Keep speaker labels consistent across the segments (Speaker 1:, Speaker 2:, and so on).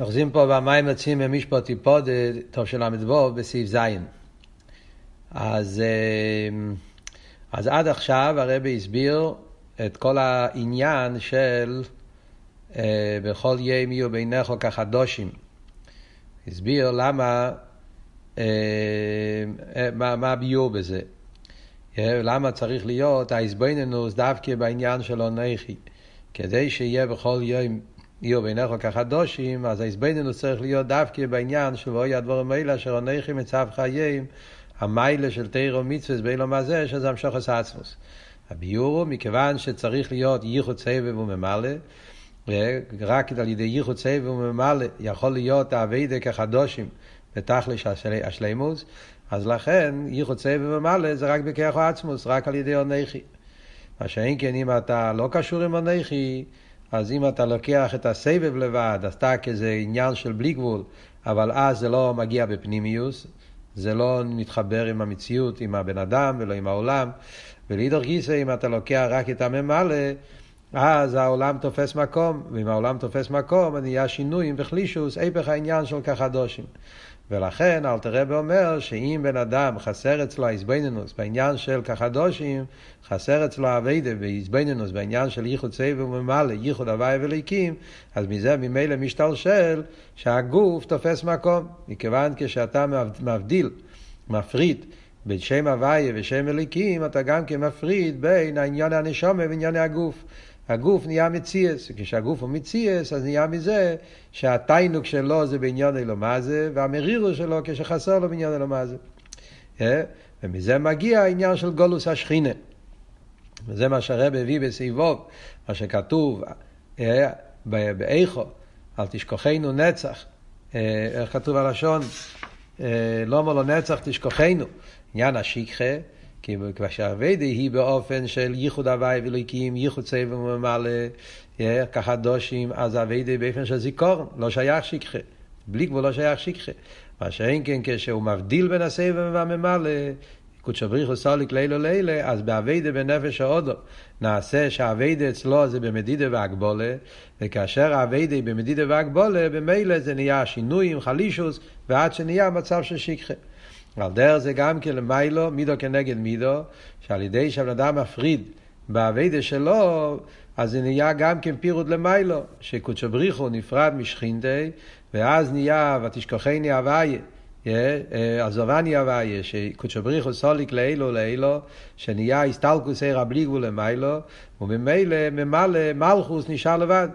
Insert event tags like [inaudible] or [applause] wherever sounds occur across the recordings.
Speaker 1: אוחזים פה במים יוצאים ממשפט טיפוד, טוב של ל"ו, בסעיף ז'. אז, אה, אז עד עכשיו הרבי הסביר את כל העניין של אה, בכל יום יהיו בינך כחדושים. הסביר למה, אה, מה, מה הביור בזה. למה צריך להיות ההסבויננוס דווקא בעניין של אונכי. כדי שיהיה בכל יום יהיו בעיניך כחדושים, אז ההסבדנו צריך להיות דווקא בעניין של ואוי הדבורים האלה אשר אנכי מצב חיים, המיילה של תירו מצווה באילום הזה, שזה המשוך עצמוס. הביור הוא מכיוון שצריך להיות ייחוד סבב וממלא, רק על ידי ייחוד סבב וממלא יכול להיות האביידה כחדושים בתכלש השלימוס, אז לכן ייחוד סבב וממלא זה רק בכיח עצמוס, רק על ידי אנכי. מה שאין כן אם אתה לא קשור עם אנכי, אז אם אתה לוקח את הסבב לבד, אז אתה כזה עניין של בלי גבול, אבל אז זה לא מגיע בפנימיוס, זה לא מתחבר עם המציאות, עם הבן אדם ולא עם העולם. ולהידור גיסא, אם אתה לוקח רק את הממלא, אז העולם תופס מקום, ואם העולם תופס מקום, נהיה שינויים וחלישוס, היפך העניין של כחדושים. ולכן אלתר רבי אומר שאם בן אדם חסר אצלו האיזבנינוס בעניין של כחדושים, חסר אצלו אביידה באיזבנינוס בעניין של ייחוד סבב וממלא, ייחוד הוואי וליקים, אז מזה ממילא משתלשל שהגוף תופס מקום. מכיוון כשאתה מבדיל, מפריד בין שם הוואי ושם אליקים, אתה גם כן מפריד בין העניין הנשומה ועניין הגוף. הגוף נהיה מציאס, כשהגוף הוא מציאס, אז נהיה מזה שהתיינוק שלו זה בעניין אלו מה זה, והמרירו שלו כשחסר לו בעניין אלו מה זה. אה? ומזה מגיע העניין של גולוס השכינה. וזה מה שהרב הביא בסביבוב, מה שכתוב אה, באיכו, אל תשכוחנו נצח. אה, איך כתוב הלשון? לא אמר לו נצח תשכוחנו. עניין השכחה. כי כשהאביידה היא באופן של ייחוד הוואי ואלוקים, ייחוד סבב וממלא, ככה דושים, אז האביידה באופן של זיכורן, לא שייך שכחה. בלי גבול לא שייך שכחה. מה שאין כן כשהוא מבדיל בין הסבב והממלא, קודשא בריחו סוליק לילו לילה, אז באביידה בנפש האודו נעשה שהאביידה אצלו זה במדידה והגבולה, וכאשר האביידה היא במדידה והגבולה, במילא זה נהיה שינויים, חלישוס, ועד שנהיה מצב של שכחה. על דרך זה גם כן למיילו, מידו כנגד מידו, שעל ידי שהבן אדם מפריד באביידה שלו, אז זה נהיה גם כן פירוט למיילו, שקודשא בריחו נפרד משכינתי, ואז נהיה ותשכחני הוויה. עזובני הוויה, שקודשא בריחו סוליק לאילו לאילו, שנהיה הסטלקוס עיר בלי גבול למיילו, וממילא ממלא מלכוס נשאר לבד.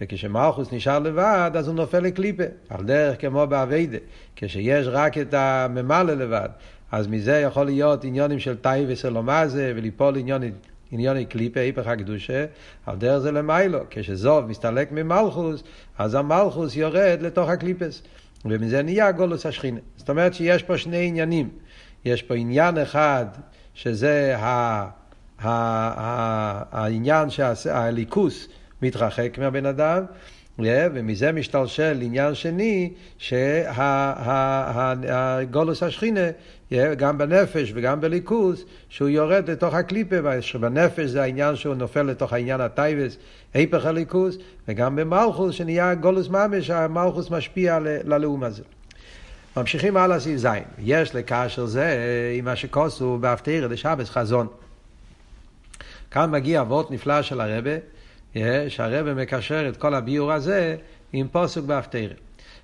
Speaker 1: וכשמלכוס נשאר לבד, אז הוא נופל לקליפה, על דרך כמו באביידה. כשיש רק את הממלא לבד, אז מזה יכול להיות עניונים של תאי וסלומזה, וליפול עניוני, עניוני קליפה, היפך הקדושה, על דרך זה למיילו. כשזוב מסתלק ממלכוס, אז המלכוס יורד לתוך הקליפס, ומזה נהיה גולוס השכינה. זאת אומרת שיש פה שני עניינים. יש פה עניין אחד, שזה ה... ה... ה... העניין, שהליכוס, מתרחק מהבן אדם, ומזה משתלשל עניין שני, שהגולוס השכינה, גם בנפש וגם בליכוס, שהוא יורד לתוך הקליפה, שבנפש זה העניין שהוא נופל לתוך העניין הטייבס, היפך הליכוס, וגם במלכוס, שנהיה גולוס ממש, המלכוס משפיע ללאום הזה. ממשיכים הלאה סעיף ז', יש לקשר זה עם מה שכוסו בהפטרה לשבס חזון. כאן מגיע אבות נפלא של הרבה, שהרבא מקשר את כל הביור הזה עם פוסק בהפטרה.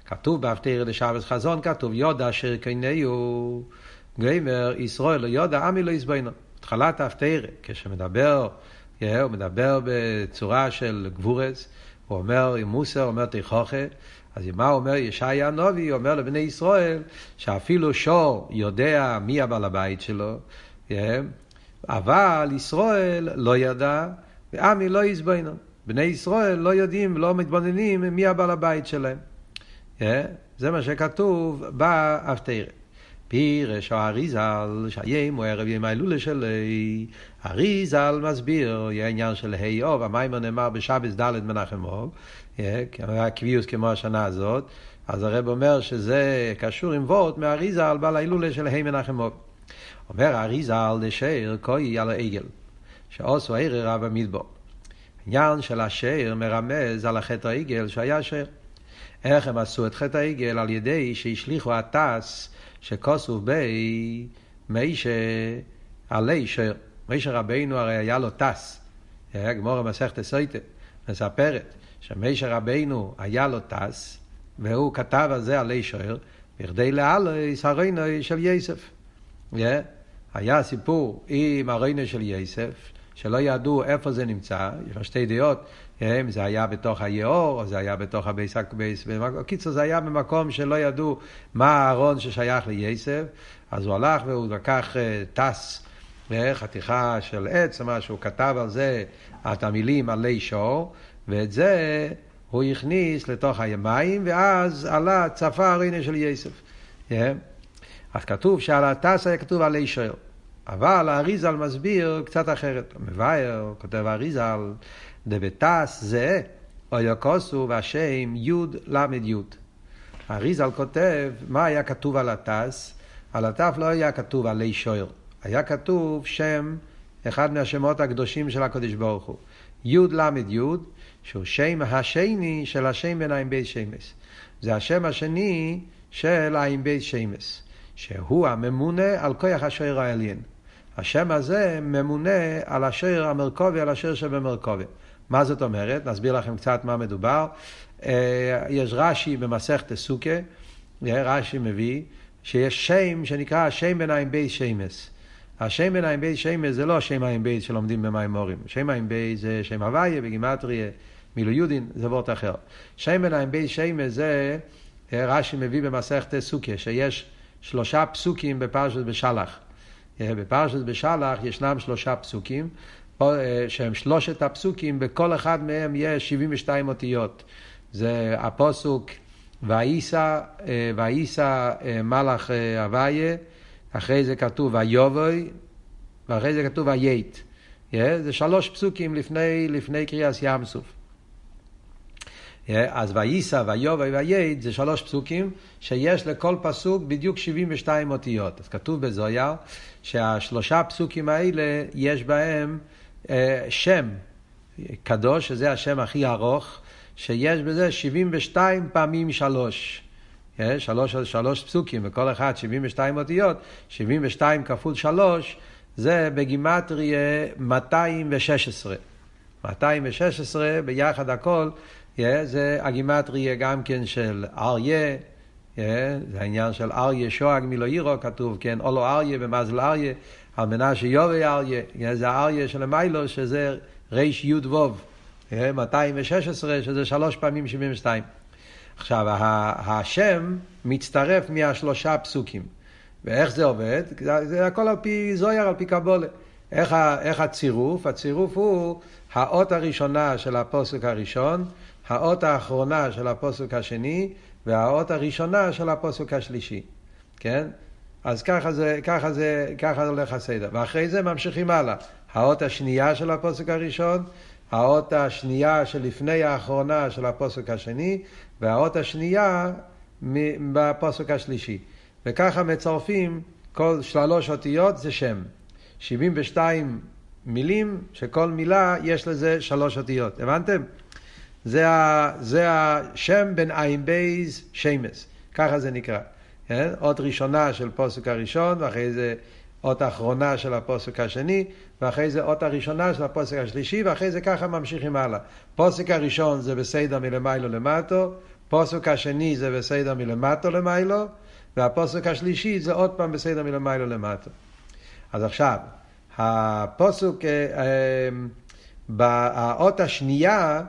Speaker 1: כתוב בהפטרה לשבס חזון, כתוב יודע אשר קינאו גיימר ישראל יודע עמי לא יסביינו. התחלת ההפטרה, כשמדבר, הוא מדבר בצורה של גבורס, הוא אומר עם מוסר, אומר תיכוכה, אז מה אומר ישעיה הנובי? הוא אומר לבני ישראל שאפילו שור יודע מי הבעל הבית שלו, אבל ישראל לא ידע ועמי לא יסבוינם. בני ישראל לא יודעים, לא מתבוננים מי הבעל הבית שלהם. Yeah, זה מה שכתוב באפטרה. פירש או אריזל, שהיים הוא ערב ימי הילולה שלי, אריזל מסביר, יהיה עניין של ה' אוב, המיימר נאמר בשבס ד' מנחם אוב, הקביעוס כמו השנה הזאת, אז הרב אומר שזה קשור עם וורט מאריזל בעל ההילולה של ה' מנחם אוב. אומר אריזל דשר כוי על העגל. שעושו ערר רב המדבור. עניין של השאר מרמז על החטא העגל שהיה שאר. איך הם עשו את חטא העגל? על ידי שהשליכו הטס שכוסו בי מישה עלי שר. מישה רבינו הרי היה לו טס. גמור מסכת סויטה מספרת שמישה רבינו היה לו טס והוא כתב על זה עלי שר בכדי לאלויס הרינו של יסף. היה סיפור עם הרינו של יסף שלא ידעו איפה זה נמצא, יש לו שתי דעות, אם זה היה בתוך היאור, או זה היה בתוך הבייס, בייס, בקיצור זה היה במקום שלא ידעו מה הארון ששייך ליסף, אז הוא הלך והוא לקח טס, חתיכה של עץ, מה שהוא כתב על זה את המילים עלי שור, ואת זה הוא הכניס לתוך המים, ואז עלה, צפה ארונו של יסף. אז כתוב שעל הטס היה כתוב עלי שור. אבל האריזל מסביר קצת אחרת. מבאר, כותב האריזל, דבטס זה אויוקוסו והשם יוד למד יוד. האריזל כותב, מה היה כתוב על הטס? על הטף לא היה כתוב עלי שויר. היה כתוב שם, אחד מהשמות הקדושים של הקדוש ברוך הוא. יוד למד יוד, שהוא שם השני של השם בין עין בית שמס. זה השם השני של עין בית שמס. שהוא הממונה על כוח השוער העליין. השם הזה ממונה על השוער המרכובי, על השוער שבמרכובי. מה זאת אומרת? נסביר לכם קצת מה מדובר. אה, יש רש"י במסכת סוכה, רש"י מביא, שיש שם שנקרא השם בין עין בית שמס. השם בין עין בית שמס זה לא שם עין בית שלומדים במים מורים. שם עין בית זה שם הוויה בגימטריה, מילו יודין, זה וורט אחר. שם בין עין בית שמס זה, אה, רש"י מביא במסכת סוכה, שיש שלושה פסוקים בפרשת בשלח. אה, בפרשת בשלח ישנם שלושה פסוקים, אה, שהם שלושת הפסוקים, בכל אחד מהם יש 72 אותיות. זה הפוסוק ואיסא, אה, ואיסא מלאך אביה, אחרי זה כתוב ויובוי, ואחרי זה כתוב וייט. זה שלוש פסוקים לפני, לפני קריאס ים סוף. אז וייסא, ויובא וייד זה שלוש פסוקים שיש לכל פסוק בדיוק 72 אותיות. אז כתוב בזויר שהשלושה פסוקים האלה יש בהם אה, שם קדוש, שזה השם הכי ארוך, שיש בזה 72 פעמים שלוש. שלוש, שלוש פסוקים, וכל אחד 72 אותיות, 72 כפול שלוש, זה בגימטריה 216. 216 ביחד הכל זה הגימטריה גם כן של אריה, זה העניין של אריה שואג מילו עירו, כתוב, כן, אולו אריה במזל אריה, על מנה שיובי אריה, זה האריה של המיילו, שזה ריש יוד ווב, yeah, 216, שזה שלוש פעמים 72. עכשיו, השם מצטרף מהשלושה פסוקים. ואיך זה עובד? זה הכל על פי זויר, על פי קבולה. איך, איך הצירוף? הצירוף הוא האות הראשונה של הפוסק הראשון, האות האחרונה של הפוסק השני והאות הראשונה של הפוסק השלישי, כן? אז ככה זה, ככה זה, ככה הולך הסדר. ואחרי זה ממשיכים הלאה. האות השנייה של הפוסק הראשון, האות השנייה שלפני האחרונה של הפוסק השני, והאות השנייה בפוסק השלישי. וככה מצרפים כל שלוש אותיות זה שם. 72 מילים, שכל מילה יש לזה שלוש אותיות. הבנתם? זה, ה, זה השם בין עין בייז שמס, ככה זה נקרא. כן? אות ראשונה של פוסק הראשון, ואחרי זה אות האחרונה של הפוסק השני, ואחרי זה אות הראשונה של הפוסק השלישי, ואחרי זה ככה ממשיכים הלאה. פוסק הראשון זה בסדר מלמיילו למטו, פוסק השני זה בסדר מלמטו למיילו, והפוסק השלישי זה עוד פעם בסדר מלמיילו למטו. אז עכשיו, הפוסק, אה, אה, באות השנייה,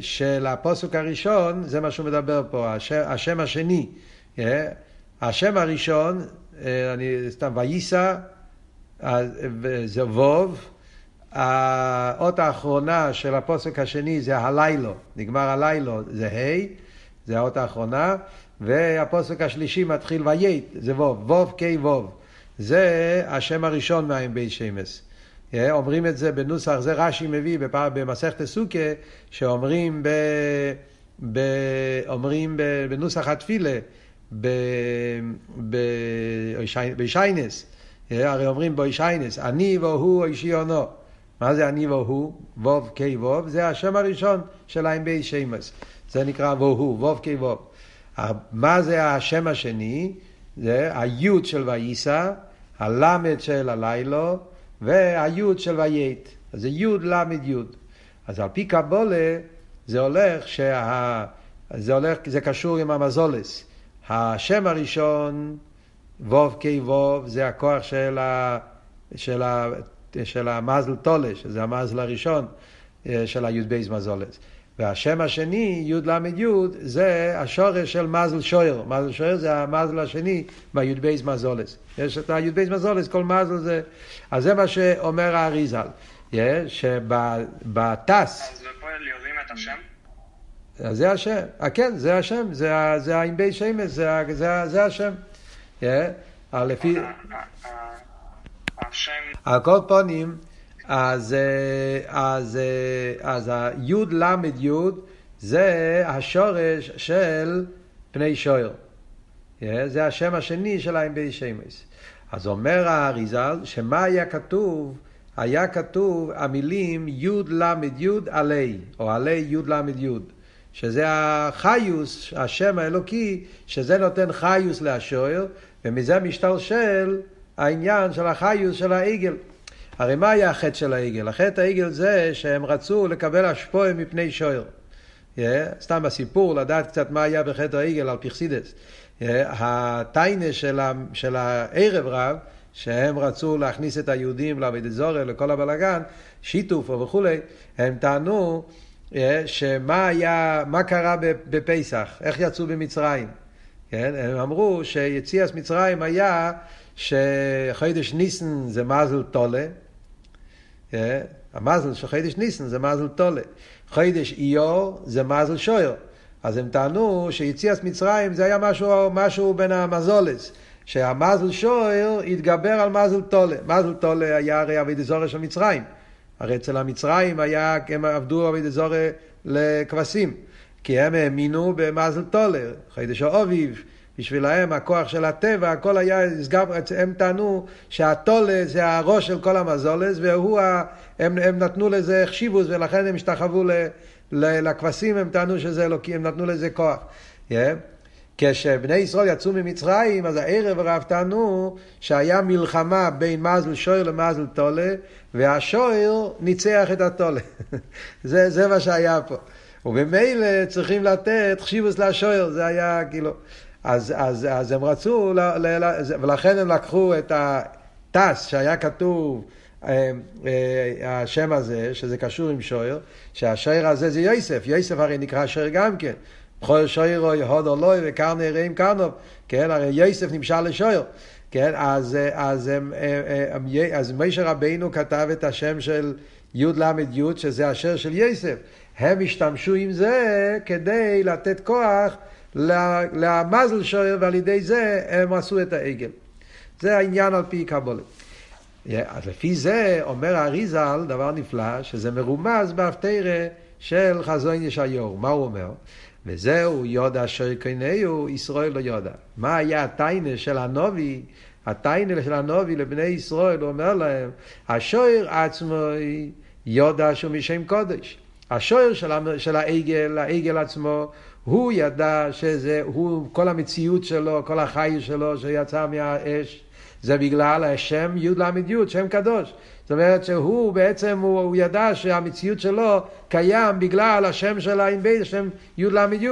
Speaker 1: של הפוסק הראשון, זה מה שהוא מדבר פה, השם, השם השני. אה, השם הראשון, אה, אני סתם, וייסא, זה ווב, האות האחרונה של הפוסק השני זה הלילו, נגמר הלילו, זה ה', זה האות האחרונה, והפוסק השלישי מתחיל וייט, זה ווב, ווב קי ווב. זה השם הראשון מהעין בית שמס. אומרים את זה בנוסח, זה רש"י מביא במסכת סוכה, שאומרים ב, ב, אומרים ב, בנוסח התפילה, בישיינס, הרי אומרים בישיינס, אני והוא אישי עונו. מה זה אני והוא? ווב קי ווב, זה השם הראשון של בי שמס. זה נקרא והוא, ווב כווב. מה זה השם השני? זה היוד של וייסא, הלמד של הלילו, והיוד של וייט. אז זה יוד למד יוד. אז על פי קבולה זה הולך שה... זה הולך, זה קשור עם המזולס. השם הראשון, ווב קי ווב, זה הכוח של, ה, של, ה, של המזל טולה, שזה המזל הראשון אה, של הי"ב מזולס. והשם השני, י' ל' י', זה השורש של מזל שויר. מזל שויר זה המזל השני בי"ב מזולס. יש את הי"ב מזולס, כל מזל זה... אז זה מה שאומר האריזל. שבטס...
Speaker 2: אז פה יורים את השם?
Speaker 1: זה השם, אה, כן, זה השם, זה העם בי שמש, זה השם. לפי... על כל פונים, אז, אז, אז היוד למד יוד זה השורש של פני שויר. זה השם השני של העם בי שמש. אז אומר האריזל, שמה היה כתוב? היה כתוב המילים יוד למד יוד עלי, או עלי יוד למד יוד. שזה החיוס, השם האלוקי, שזה נותן חיוס להשוער, ומזה משתלשל העניין של החיוס של העגל. הרי מה היה החטא של העגל? החטא העגל זה שהם רצו לקבל השפועה מפני שוער. Yeah, סתם בסיפור, לדעת קצת מה היה בחטא העגל על פרסידס. Yeah, הטיינה של, ה, של הערב רב, שהם רצו להכניס את היהודים לעבוד זורר, לכל הבלגן, שיתוף וכולי, הם טענו אה, שמה היה, מה קרה בפסח, איך יצאו במצרים. כן? הם אמרו שיציאס מצרים היה שחידש ניסן זה מזל טולה, המזל של חידש ניסן זה מזל טולה, חידש איור זה מזל שויר. אז הם טענו שיציאס מצרים זה היה משהו, משהו בין המזולס, שהמזל שויר התגבר על מזל טולה. מזל טולה היה הרי אבי דזורי של מצרים. הרי אצל המצרים היה, הם עבדו עבודת זורה לכבשים, כי הם האמינו במזל טולר, חידש האוביב, בשבילהם הכוח של הטבע, הכל היה, הם טענו שהטולה זה הראש של כל המזולס, והוא, הם, הם נתנו לזה חשיבוס ולכן הם השתחוו לכבשים, הם טענו שזה אלוקי, הם נתנו לזה כוח. Yeah. כשבני ישראל יצאו ממצרים, אז הערב הרב טענו שהיה מלחמה בין מזל שויר למזל טולה, והשויר ניצח את הטולה. [laughs] זה, זה מה שהיה פה. ובמילא צריכים לתת חשיבוס לשויר, זה היה כאילו... אז, אז, אז הם רצו, ל, ל, ל, ולכן הם לקחו את הטס שהיה כתוב, אה, אה, השם הזה, שזה קשור עם שויר, שהשויר הזה זה יוסף, יוסף הרי נקרא שויר גם כן. בכל שוירו יהוד אלוהי וקרני רעים קרנוב, כן, הרי יוסף נמשל לשויר, כן, אז, אז, אז, אז מישר רבינו כתב את השם של י' ל' י', שזה השם של יוסף. הם השתמשו עם זה כדי לתת כוח למזל שויר, ועל ידי זה הם עשו את העגל. זה העניין על פי קבולה. אז לפי זה אומר האריזל, דבר נפלא, שזה מרומז בהפטרה של חזון ישעיור. מה הוא אומר? וזהו יודע שרקנהו, ישראל לא יודע. מה היה הטיינה של הנובי? הטיינה של הנובי לבני ישראל, הוא אומר להם, השוער עצמו יודע שהוא משם קודש. השוער של העגל, העגל עצמו, הוא ידע שזה, הוא, כל המציאות שלו, כל החי שלו שיצא מהאש, זה בגלל השם י' ל' י', שם קדוש. זאת אומרת שהוא בעצם, הוא, הוא ידע שהמציאות שלו קיים בגלל השם של העין בית, השם י' ל' י'.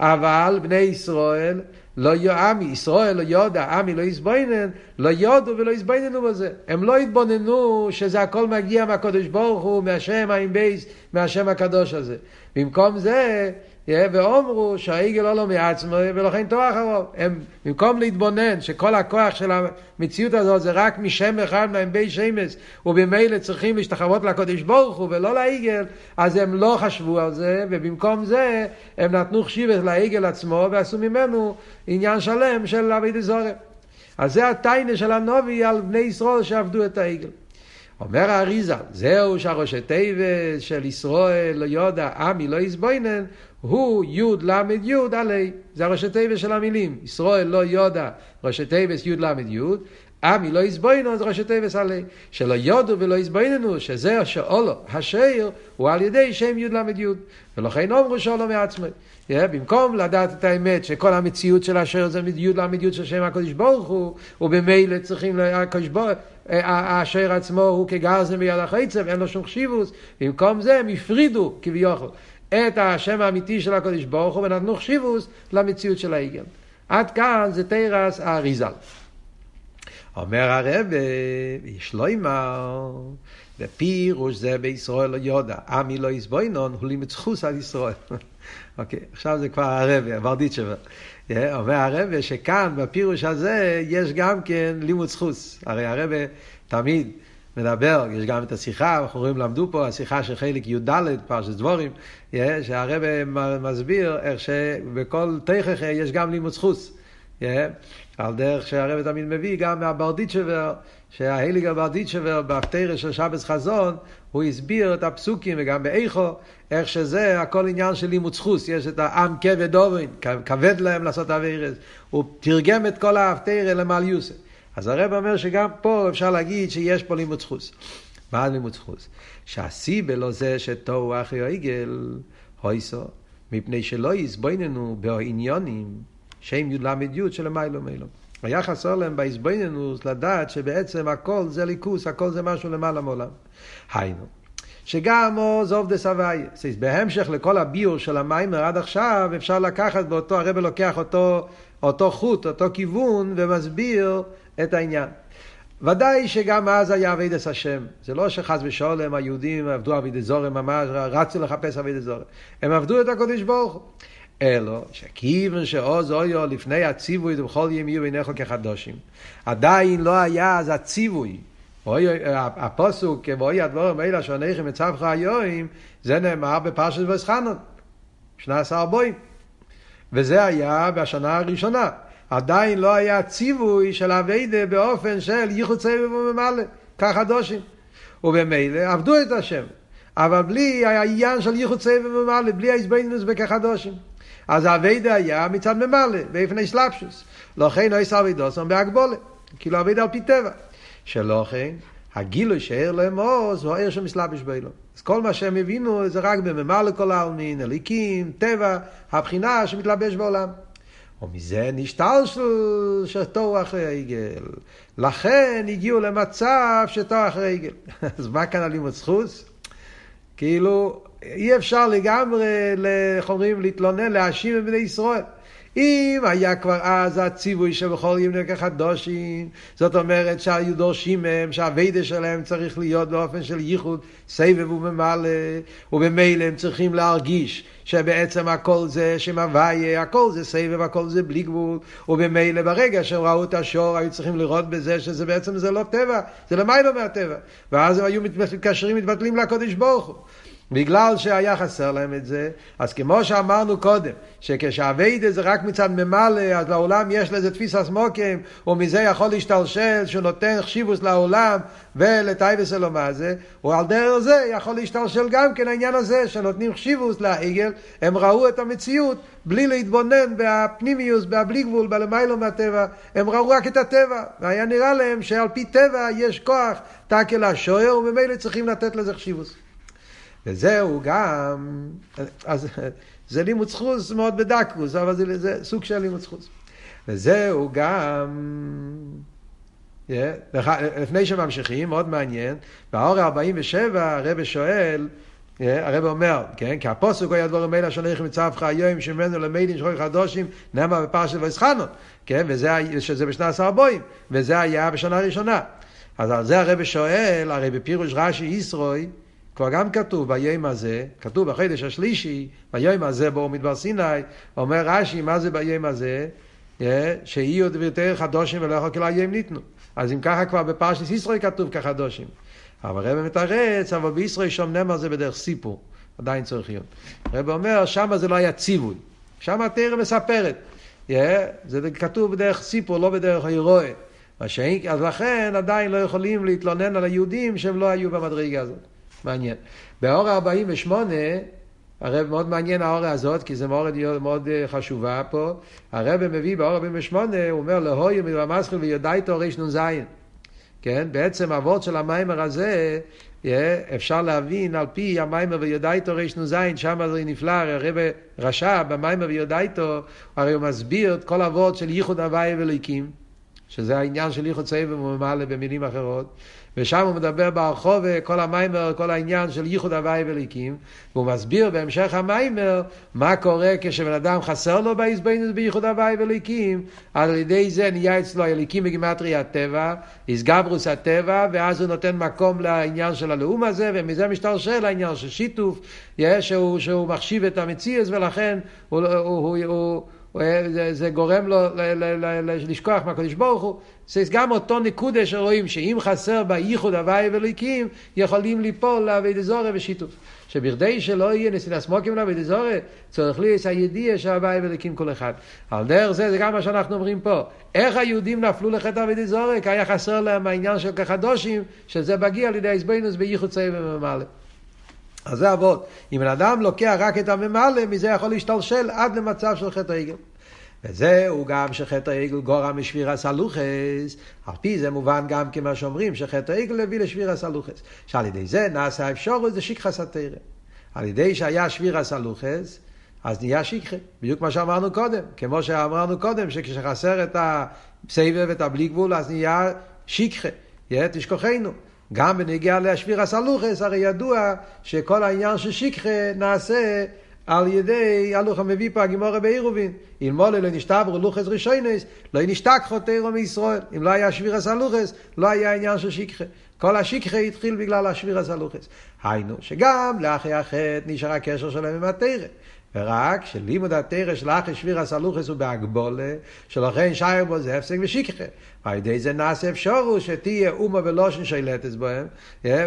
Speaker 1: אבל בני ישראל לא עמי, ישראל לא יודע, עמי לא יסבוינן, לא יודו ולא יסבויננו בזה. הם לא התבוננו שזה הכל מגיע מהקדוש ברוך הוא, מהשם העין בייס, מהשם הקדוש הזה. במקום זה, ואומרו שהעגל לו מעצמו ולכן תואר אחרוב. הם, במקום להתבונן שכל הכוח של המציאות הזאת זה רק משם אחד מהאמבי שמש ובמילא צריכים להשתחוות לקודש ברוך הוא ולא לעגל, אז הם לא חשבו על זה ובמקום זה הם נתנו חשיבת לעגל עצמו ועשו ממנו עניין שלם של אבי דזורי. אז זה הטיינה של הנובי על בני ישראל שעבדו את העגל. אומר האריזה, זהו שהראשי תיבס של ישראל לא יודע, עמי לא יסבוינן, הוא י' ל' י' עלי. זה הראשי תיבס של המילים. ישראל לא יודע, ראשי תיבס י' ל' י', עמי לא יסבוינו זה ראשי תיבס עלי. שלא יודו ולא יסבויננו, שזה שאולו, השאיר, הוא על ידי שם י' ל' י'. ולכן אומרו שאולו מעצמי. Yeah, במקום לדעת את האמת שכל המציאות של השאיר זה י' ל' י' של שם הקדוש ברוך הוא, ובמילא צריכים, הקדוש ברוך השאיר עצמו הוא כגרזן ביד החייצב, אין לו שום חשיבוס. במקום זה הם הפרידו כביכול את השם האמיתי של הקדוש ברוך הוא ונתנו חשיבוס למציאות של העגל. עד כאן זה תרס האריזל. אומר הרב, יש לו אמר, בפירוש זה בישראל לא יודע, עמי לא יסבוינון, הוא לימד זכוס על ישראל. [laughs] אוקיי, עכשיו זה כבר הרב, ברדיצ'בר. אומר הרב שכאן, בפירוש הזה, יש גם כן לימוד זכוס. הרי הרב תמיד מדבר, יש גם את השיחה, אנחנו רואים, למדו פה, השיחה של חלק י"ד, פרשת דבורים, שהרב מסביר איך שבכל תכך יש גם לימוד זכוס. על דרך שהרב תמיד מביא גם מהברדיצ'בר, שההליג הברדיצ'בר בהפטרה של שבס חזון, הוא הסביר את הפסוקים וגם באיכו, איך שזה הכל עניין של לימוד זכוס, יש את העם כבד אובן, כבד להם לעשות אבירס, הוא תרגם את כל ההפטרה למעל יוסף. אז הרב אומר שגם פה אפשר להגיד שיש פה לימוד זכוס. מה לימוד זכוס? שהסיבה לא זה שתוהו אחרי העגל, הויסו, מפני שלא יסבויננו בעניונים. שם י"ל של המיילו מילו. היה חסר להם בהסבויננוס לדעת שבעצם הכל זה ליכוס, הכל זה משהו למעלה מעולם. היינו, שגם עוזוב דה סבייה. בהמשך לכל הביור של המיימר עד עכשיו, אפשר לקחת באותו, הרב לוקח אותו, אותו חוט, אותו כיוון, ומסביר את העניין. ודאי שגם אז היה אבידס השם. זה לא שחס ושולם היהודים עבדו אבידס זורם ממש, רצו לחפש אבידס זורם. הם עבדו את הקודש ברוך הוא. אלו שכיוון שעוז אויו לפני הציווי ובכל יום יהיו בעיניך כחדושים. עדיין לא היה אז הציווי. הפוסוק, ואוי הדבורים האלה שעוניכם מצבך היום, זה נאמר בפרשת וסחנות, שנה עשר ארבעים. וזה היה בשנה הראשונה. עדיין לא היה ציווי של אביידה באופן של ייחוד סבב וממלא, כחדושים. ובמילא עבדו את השם. אבל בלי העניין של ייחוד סבב וממלא, בלי ההזבנינוס בכחדושים. אז האביידה היה מצד ממלא, באופן אסלאפשוס. לכן לא יסר אבידוסון בהגבולה, כאילו אביידה על פי טבע. שלא כן, הגילוי שער להם עוז הוא הער שמסלבש באילו. אז כל מה שהם הבינו זה רק בממלא כל העלמין, אליקים, טבע, הבחינה שמתלבש בעולם. ומזה נשתל של שתו אחרי העגל. לכן הגיעו למצב שתו אחרי העגל. [laughs] אז מה כאן הלימוד זכוס? כאילו, אי אפשר לגמרי, איך אומרים, להתלונן, להאשים את בני ישראל. אם היה כבר אז הציווי שבכל יום נלקח חדושים, זאת אומרת שהיו דורשים מהם, שהאביידה שלהם צריך להיות באופן של ייחוד, סבב וממלא, ובמילא הם צריכים להרגיש שבעצם הכל זה שם הוויה, הכל זה סבב, הכל זה בלי גבול, ובמילא ברגע שהם ראו את השור, היו צריכים לראות בזה שזה בעצם זה לא טבע, זה למיילו מהטבע, ואז הם היו מתקשרים, מתבטלים לקודש ברוך הוא. בגלל שהיה חסר להם את זה, אז כמו שאמרנו קודם, שכשהאביידה זה רק מצד ממלא, אז לעולם יש לזה תפיסה סמוקים, ומזה יכול להשתלשל שהוא נותן חשיבוס לעולם ולטייבס אלו מה זה, ועל דרך זה יכול להשתלשל גם כן העניין הזה, שנותנים חשיבוס לעגל, הם ראו את המציאות בלי להתבונן בפנימיוס, בבלי גבול, בלמיילו מהטבע, הם ראו רק את הטבע, והיה נראה להם שעל פי טבע יש כוח תקל השוער, וממילא צריכים לתת לזה חשיבוס. וזהו גם, אז זה לימוד זכוס מאוד בדקוס, אבל זה, זה סוג של לימוד זכוס. וזהו גם, yeah, לפני שממשיכים, מאוד מעניין, באור 47 הרב שואל, yeah, הרב אומר, כן, כי הפוסק היה דברים אלה נכם מצווך היום שמנו למדים שחוי חדושים, נאמר בפרשת ויסחנות, כן, וזה, שזה בשנה עשר בוים, וזה היה בשנה הראשונה. אז על זה הרב שואל, הרי בפירוש רש"י ישרוי, כבר גם כתוב ביום הזה, כתוב בחודש השלישי, ביום הזה בו מדבר סיני, אומר רש"י, מה זה ביום הזה? שיהיו דבריתך חדושים ולא יכול כאילו היום ניתנו. אז אם ככה כבר בפרשת ישראל כתוב כחדושים. אבל הרב מתרץ, אבל בישראל שום נאמר זה בדרך סיפור, עדיין צריך להיות. הרב אומר, שם זה לא היה ציווי, שם התרא מספרת. זה כתוב בדרך סיפור, לא בדרך הירואה. אז לכן עדיין לא יכולים להתלונן על היהודים שהם לא היו במדרגה הזאת. מעניין. באור 48, הרב מאוד מעניין האורה הזאת, כי זו מאוד, מאוד אה, חשובה פה. הרב מביא באור 48, הוא אומר, להוי מרמסכו ויודעי תור נ"ז. כן? בעצם הוורד של המיימר הזה, אפשר להבין על פי המיימר ויודעיתו רנ"ז, שם זה נפלא, הרב רשע במיימר ויודעיתו, הרי הוא מסביר את כל הוורד של ייחוד הוואי ואלוקים, שזה העניין של ייחוד סבב וממלא במילים אחרות. ושם הוא מדבר ברחוב כל המיימר, כל העניין של ייחוד הוואי וליקים, והוא מסביר בהמשך המיימר מה קורה כשבן אדם חסר לו בעזבנות בייחוד הוואי וליקים, על ידי זה נהיה אצלו הליקים בגימטרי הטבע, איסגברוס הטבע, ואז הוא נותן מקום לעניין של הלאום הזה, ומזה משתרשל העניין של שיתוף, שהוא, שהוא מחשיב את המציאס, ולכן הוא, הוא, הוא, הוא זה, זה גורם לו לשכוח מהקדוש ברוך הוא. זה גם אותו נקודה שרואים שאם חסר בה ייחוד הוואי ואלוקים, יכולים ליפול לאבי דזורי ושיתוף. שבכדי שלא יהיה נסין הסמוקים לאבי דזורי, צריך לי את הידיעה של הוואי ואלוקים כל אחד. על דרך זה, זה גם מה שאנחנו אומרים פה. איך היהודים נפלו לחטא אבי דזורי? כי היה חסר להם העניין של כחדושים, שזה מגיע על ידי הסבינוס בייחוד צבע וממלא. אז זה אבות. אם בן אדם לוקח רק את הממלא, מזה יכול להשתלשל עד למצב של חטא העגל. וזהו גם שחטא העגל גורם משביר הסלוחס, על פי זה מובן גם כמה שאומרים שחטא העגל הביא לשביר הסלוחס. שעל ידי זה נעשה האפשרות זה שכחס התרא. על ידי שהיה שביר הסלוחס, אז נהיה שכחה, בדיוק מה שאמרנו קודם. כמו שאמרנו קודם, שכשחסר את הסבב ואת הבלי גבול, אז נהיה שכחה, תשכוחנו. גם בנגיעה להשביר הסלוחס, הרי ידוע שכל העניין של שכחה נעשה על ידי הלוך המביא פה הגימורה בעירובין. אלמולא לא נשתברו לוחס רישיינס, לא נשתכחו תירו מישראל. אם לא היה שבירס הלוחס, לא היה עניין של שכחה. כל השכחה התחיל בגלל השבירס הלוחס. היינו, שגם לאחי החטא נשאר הקשר שלהם עם התרא. ורק שלימוד התרא של אחי שבירס הלוחס הוא בהגבולה, שלכן שייר בו זה הפסק ושכחה. ועל ידי זה נעשה אפשרו שתהיה אומה ולושן שילטס בהם,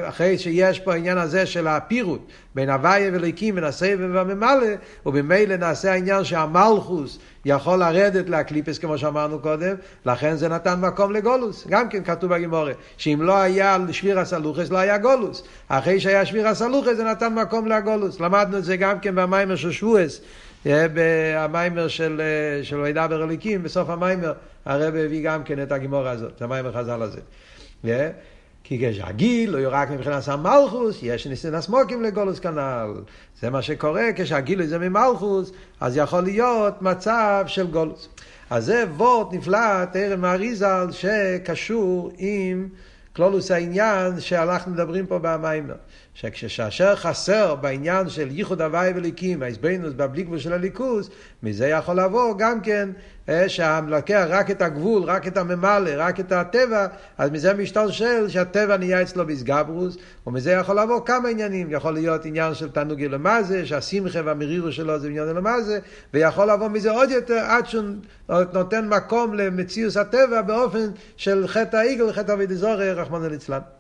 Speaker 1: אחרי שיש פה העניין הזה של הפירוט בין הוויה וליקים, בין הסבב והממלא, ובמילא נעשה העניין שהמלכוס יכול לרדת לקליפס כמו שאמרנו קודם, לכן זה נתן מקום לגולוס. גם כן כתוב בגימורה, שאם לא היה שביר הסלוחס לא היה גולוס. אחרי שהיה שביר הסלוחס זה נתן מקום לגולוס. למדנו את זה גם כן במיימר של שבועס. במיימר של, של וידבר אליקים, בסוף המיימר הרב הביא גם כן את הגימורה הזאת, את המיימר חז"ל הזה. כי כשהגיל הוא רק מבחינת המלכוס, יש ניסן הסמוקים לגולוס כנ"ל. זה מה שקורה, כשהגיל זה ממלכוס, אז יכול להיות מצב של גולוס. אז זה וורט נפלא, תרם האריזל, שקשור עם כלולוס העניין שאנחנו מדברים פה במיימר. שכשאשר חסר בעניין של ייחוד הוואי וליקים, ההסבינוס בבלי גבול של הליכוז, מזה יכול לבוא גם כן אה, שהמלקח רק את הגבול, רק את הממלא, רק את הטבע, אז מזה משתלשל שהטבע נהיה אצלו בסגברוס, ומזה יכול לבוא כמה עניינים, יכול להיות עניין של תענוג אלמזה, שהשמחה והמרירו שלו זה עניין אלמזה, ויכול לבוא מזה עוד יותר עד שהוא נותן מקום למציאוס הטבע באופן של חטא העיגל, חטא אבידי זורי, רחמנא ליצלן.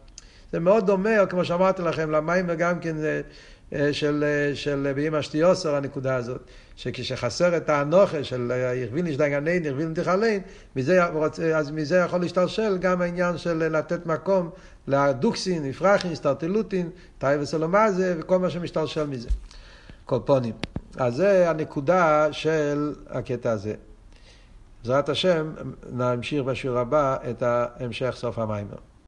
Speaker 1: זה מאוד דומה, כמו שאמרתי לכם, למים גם כן אה, של, אה, של באמא השתיוסר, הנקודה הזאת. שכשחסר את האנוכה של ירבילין שדיינגנין, ירבילין תיכלין, אז מזה יכול להשתלשל גם העניין של לתת מקום לדוקסין, נפרחין, סטרטלוטין, תאי וסלומזה וכל מה שמשתלשל מזה. קולפונים. אז זה הנקודה של הקטע הזה. בעזרת השם נמשיך בשיעור הבא את המשך סוף המיימר.